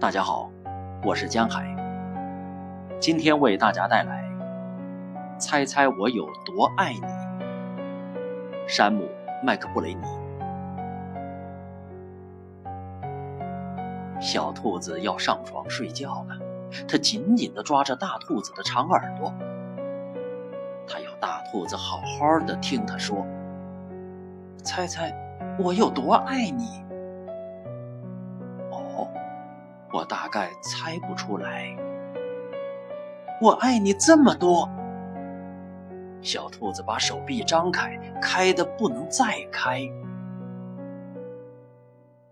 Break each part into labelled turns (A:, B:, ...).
A: 大家好，我是江海。今天为大家带来《猜猜我有多爱你》。山姆·麦克布雷尼。小兔子要上床睡觉了，它紧紧地抓着大兔子的长耳朵，它要大兔子好好的听它说：“猜猜我有多爱你。”我大概猜不出来。我爱你这么多。小兔子把手臂张开，开的不能再开。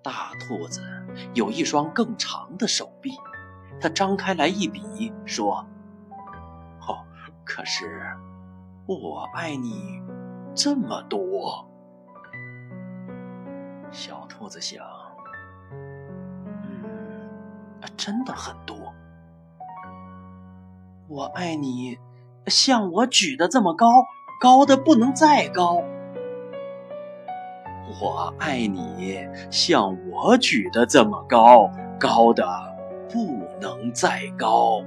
A: 大兔子有一双更长的手臂，它张开来一比，说：“哦，可是我爱你这么多。”小兔子想。真的很多。我爱你，像我举的这么高，高的不能再高。我爱你，像我举的这么高，高的不能再高。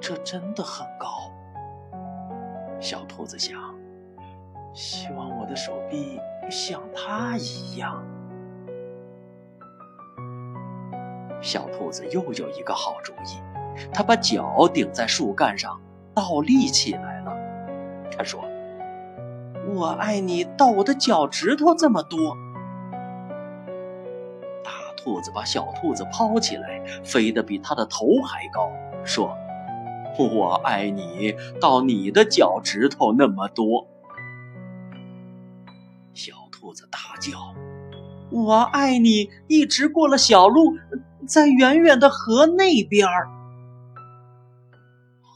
A: 这真的很高。小兔子想，希望我的手臂像它一样。小兔子又有一个好主意，它把脚顶在树干上，倒立起来了。它说：“我爱你到我的脚趾头这么多。”大兔子把小兔子抛起来，飞得比它的头还高，说：“我爱你到你的脚趾头那么多。”小兔子大叫：“我爱你一直过了小路。”在远远的河那边儿，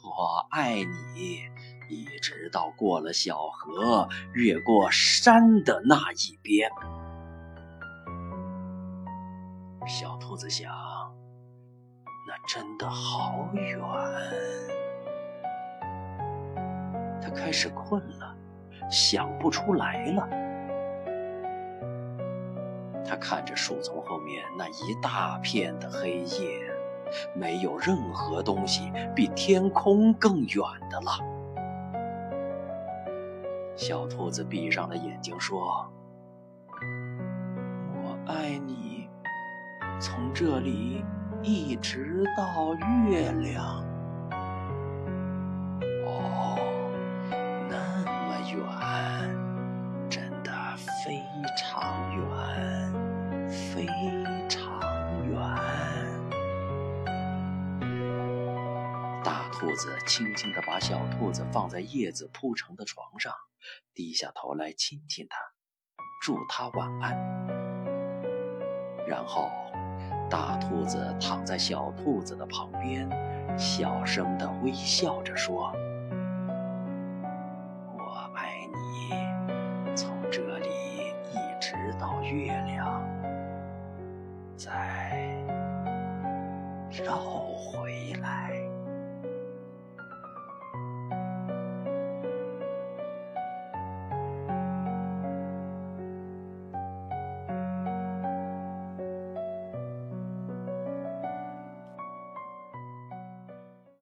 A: 我爱你，一直到过了小河，越过山的那一边。小兔子想，那真的好远。它开始困了，想不出来了。他看着树丛后面那一大片的黑夜，没有任何东西比天空更远的了。小兔子闭上了眼睛，说：“我爱你，从这里一直到月亮。”非常远。大兔子轻轻地把小兔子放在叶子铺成的床上，低下头来亲亲它，祝它晚安。然后大兔子躺在小兔子的旁边，小声地微笑着说：“我爱你，从这里一直到月亮。”再绕回